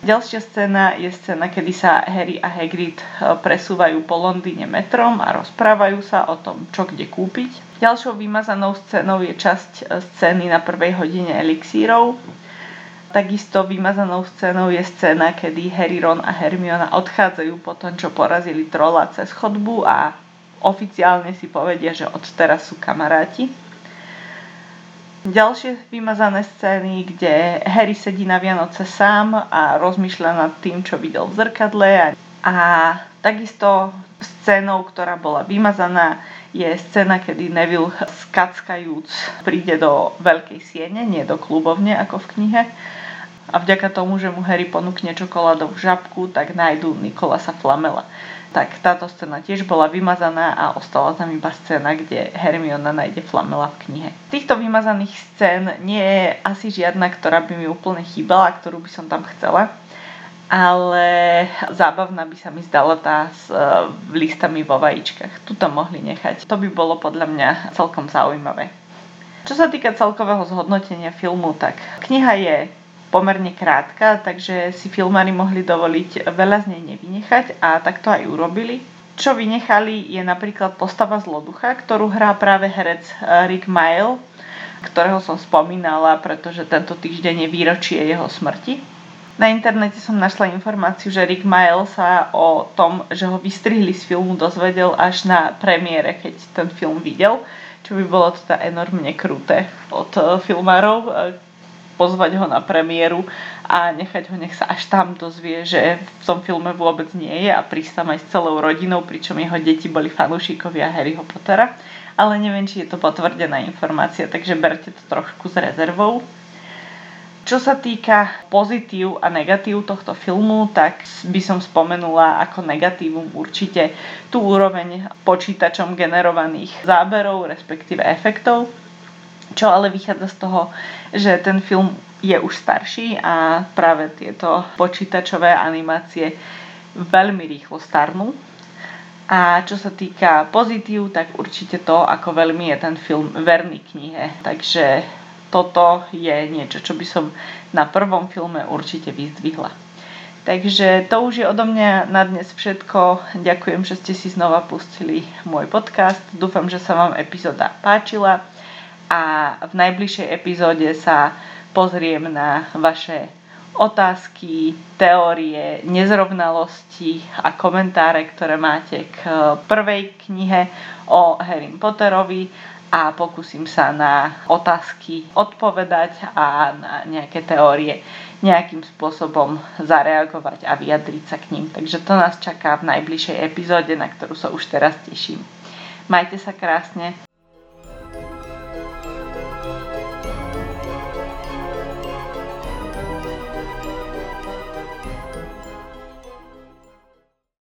Ďalšia scéna je scéna, kedy sa Harry a Hagrid e, presúvajú po Londýne metrom a rozprávajú sa o tom, čo kde kúpiť. Ďalšou vymazanou scénou je časť e, scény na prvej hodine elixírov. Takisto vymazanou scénou je scéna, kedy Harry, Ron a Hermiona odchádzajú po tom, čo porazili trola cez chodbu a oficiálne si povedia, že od teraz sú kamaráti. Ďalšie vymazané scény, kde Harry sedí na Vianoce sám a rozmýšľa nad tým, čo videl v zrkadle. A takisto scénou, ktorá bola vymazaná, je scéna, kedy Neville skackajúc príde do veľkej siene, nie do klubovne ako v knihe. A vďaka tomu, že mu Harry ponúkne čokoládovú žabku, tak nájdú Nikolasa Flamela tak táto scéna tiež bola vymazaná a ostala tam iba scéna, kde Hermiona nájde Flamela v knihe. Z týchto vymazaných scén nie je asi žiadna, ktorá by mi úplne chýbala, ktorú by som tam chcela, ale zábavná by sa mi zdala tá s uh, listami vo vajíčkach. Tu to mohli nechať. To by bolo podľa mňa celkom zaujímavé. Čo sa týka celkového zhodnotenia filmu, tak kniha je pomerne krátka, takže si filmári mohli dovoliť veľa z nej nevynechať a tak to aj urobili. Čo vynechali je napríklad postava zloducha, ktorú hrá práve herec eh, Rick Mile, ktorého som spomínala, pretože tento týždeň je výročie jeho smrti. Na internete som našla informáciu, že Rick Mile sa o tom, že ho vystrihli z filmu, dozvedel až na premiére, keď ten film videl, čo by bolo teda enormne kruté od eh, filmárov, eh, pozvať ho na premiéru a nechať ho, nech sa až tam dozvie, že v tom filme vôbec nie je a prísť tam aj s celou rodinou, pričom jeho deti boli fanúšikovia Harryho Pottera. Ale neviem, či je to potvrdená informácia, takže berte to trošku s rezervou. Čo sa týka pozitív a negatív tohto filmu, tak by som spomenula ako negatívum určite tú úroveň počítačom generovaných záberov, respektíve efektov čo ale vychádza z toho, že ten film je už starší a práve tieto počítačové animácie veľmi rýchlo starnú. A čo sa týka pozitív, tak určite to, ako veľmi je ten film verný knihe. Takže toto je niečo, čo by som na prvom filme určite vyzdvihla. Takže to už je odo mňa na dnes všetko. Ďakujem, že ste si znova pustili môj podcast. Dúfam, že sa vám epizóda páčila a v najbližšej epizóde sa pozriem na vaše otázky, teórie, nezrovnalosti a komentáre, ktoré máte k prvej knihe o Harry Potterovi a pokúsim sa na otázky odpovedať a na nejaké teórie nejakým spôsobom zareagovať a vyjadriť sa k ním. Takže to nás čaká v najbližšej epizóde, na ktorú sa už teraz teším. Majte sa krásne.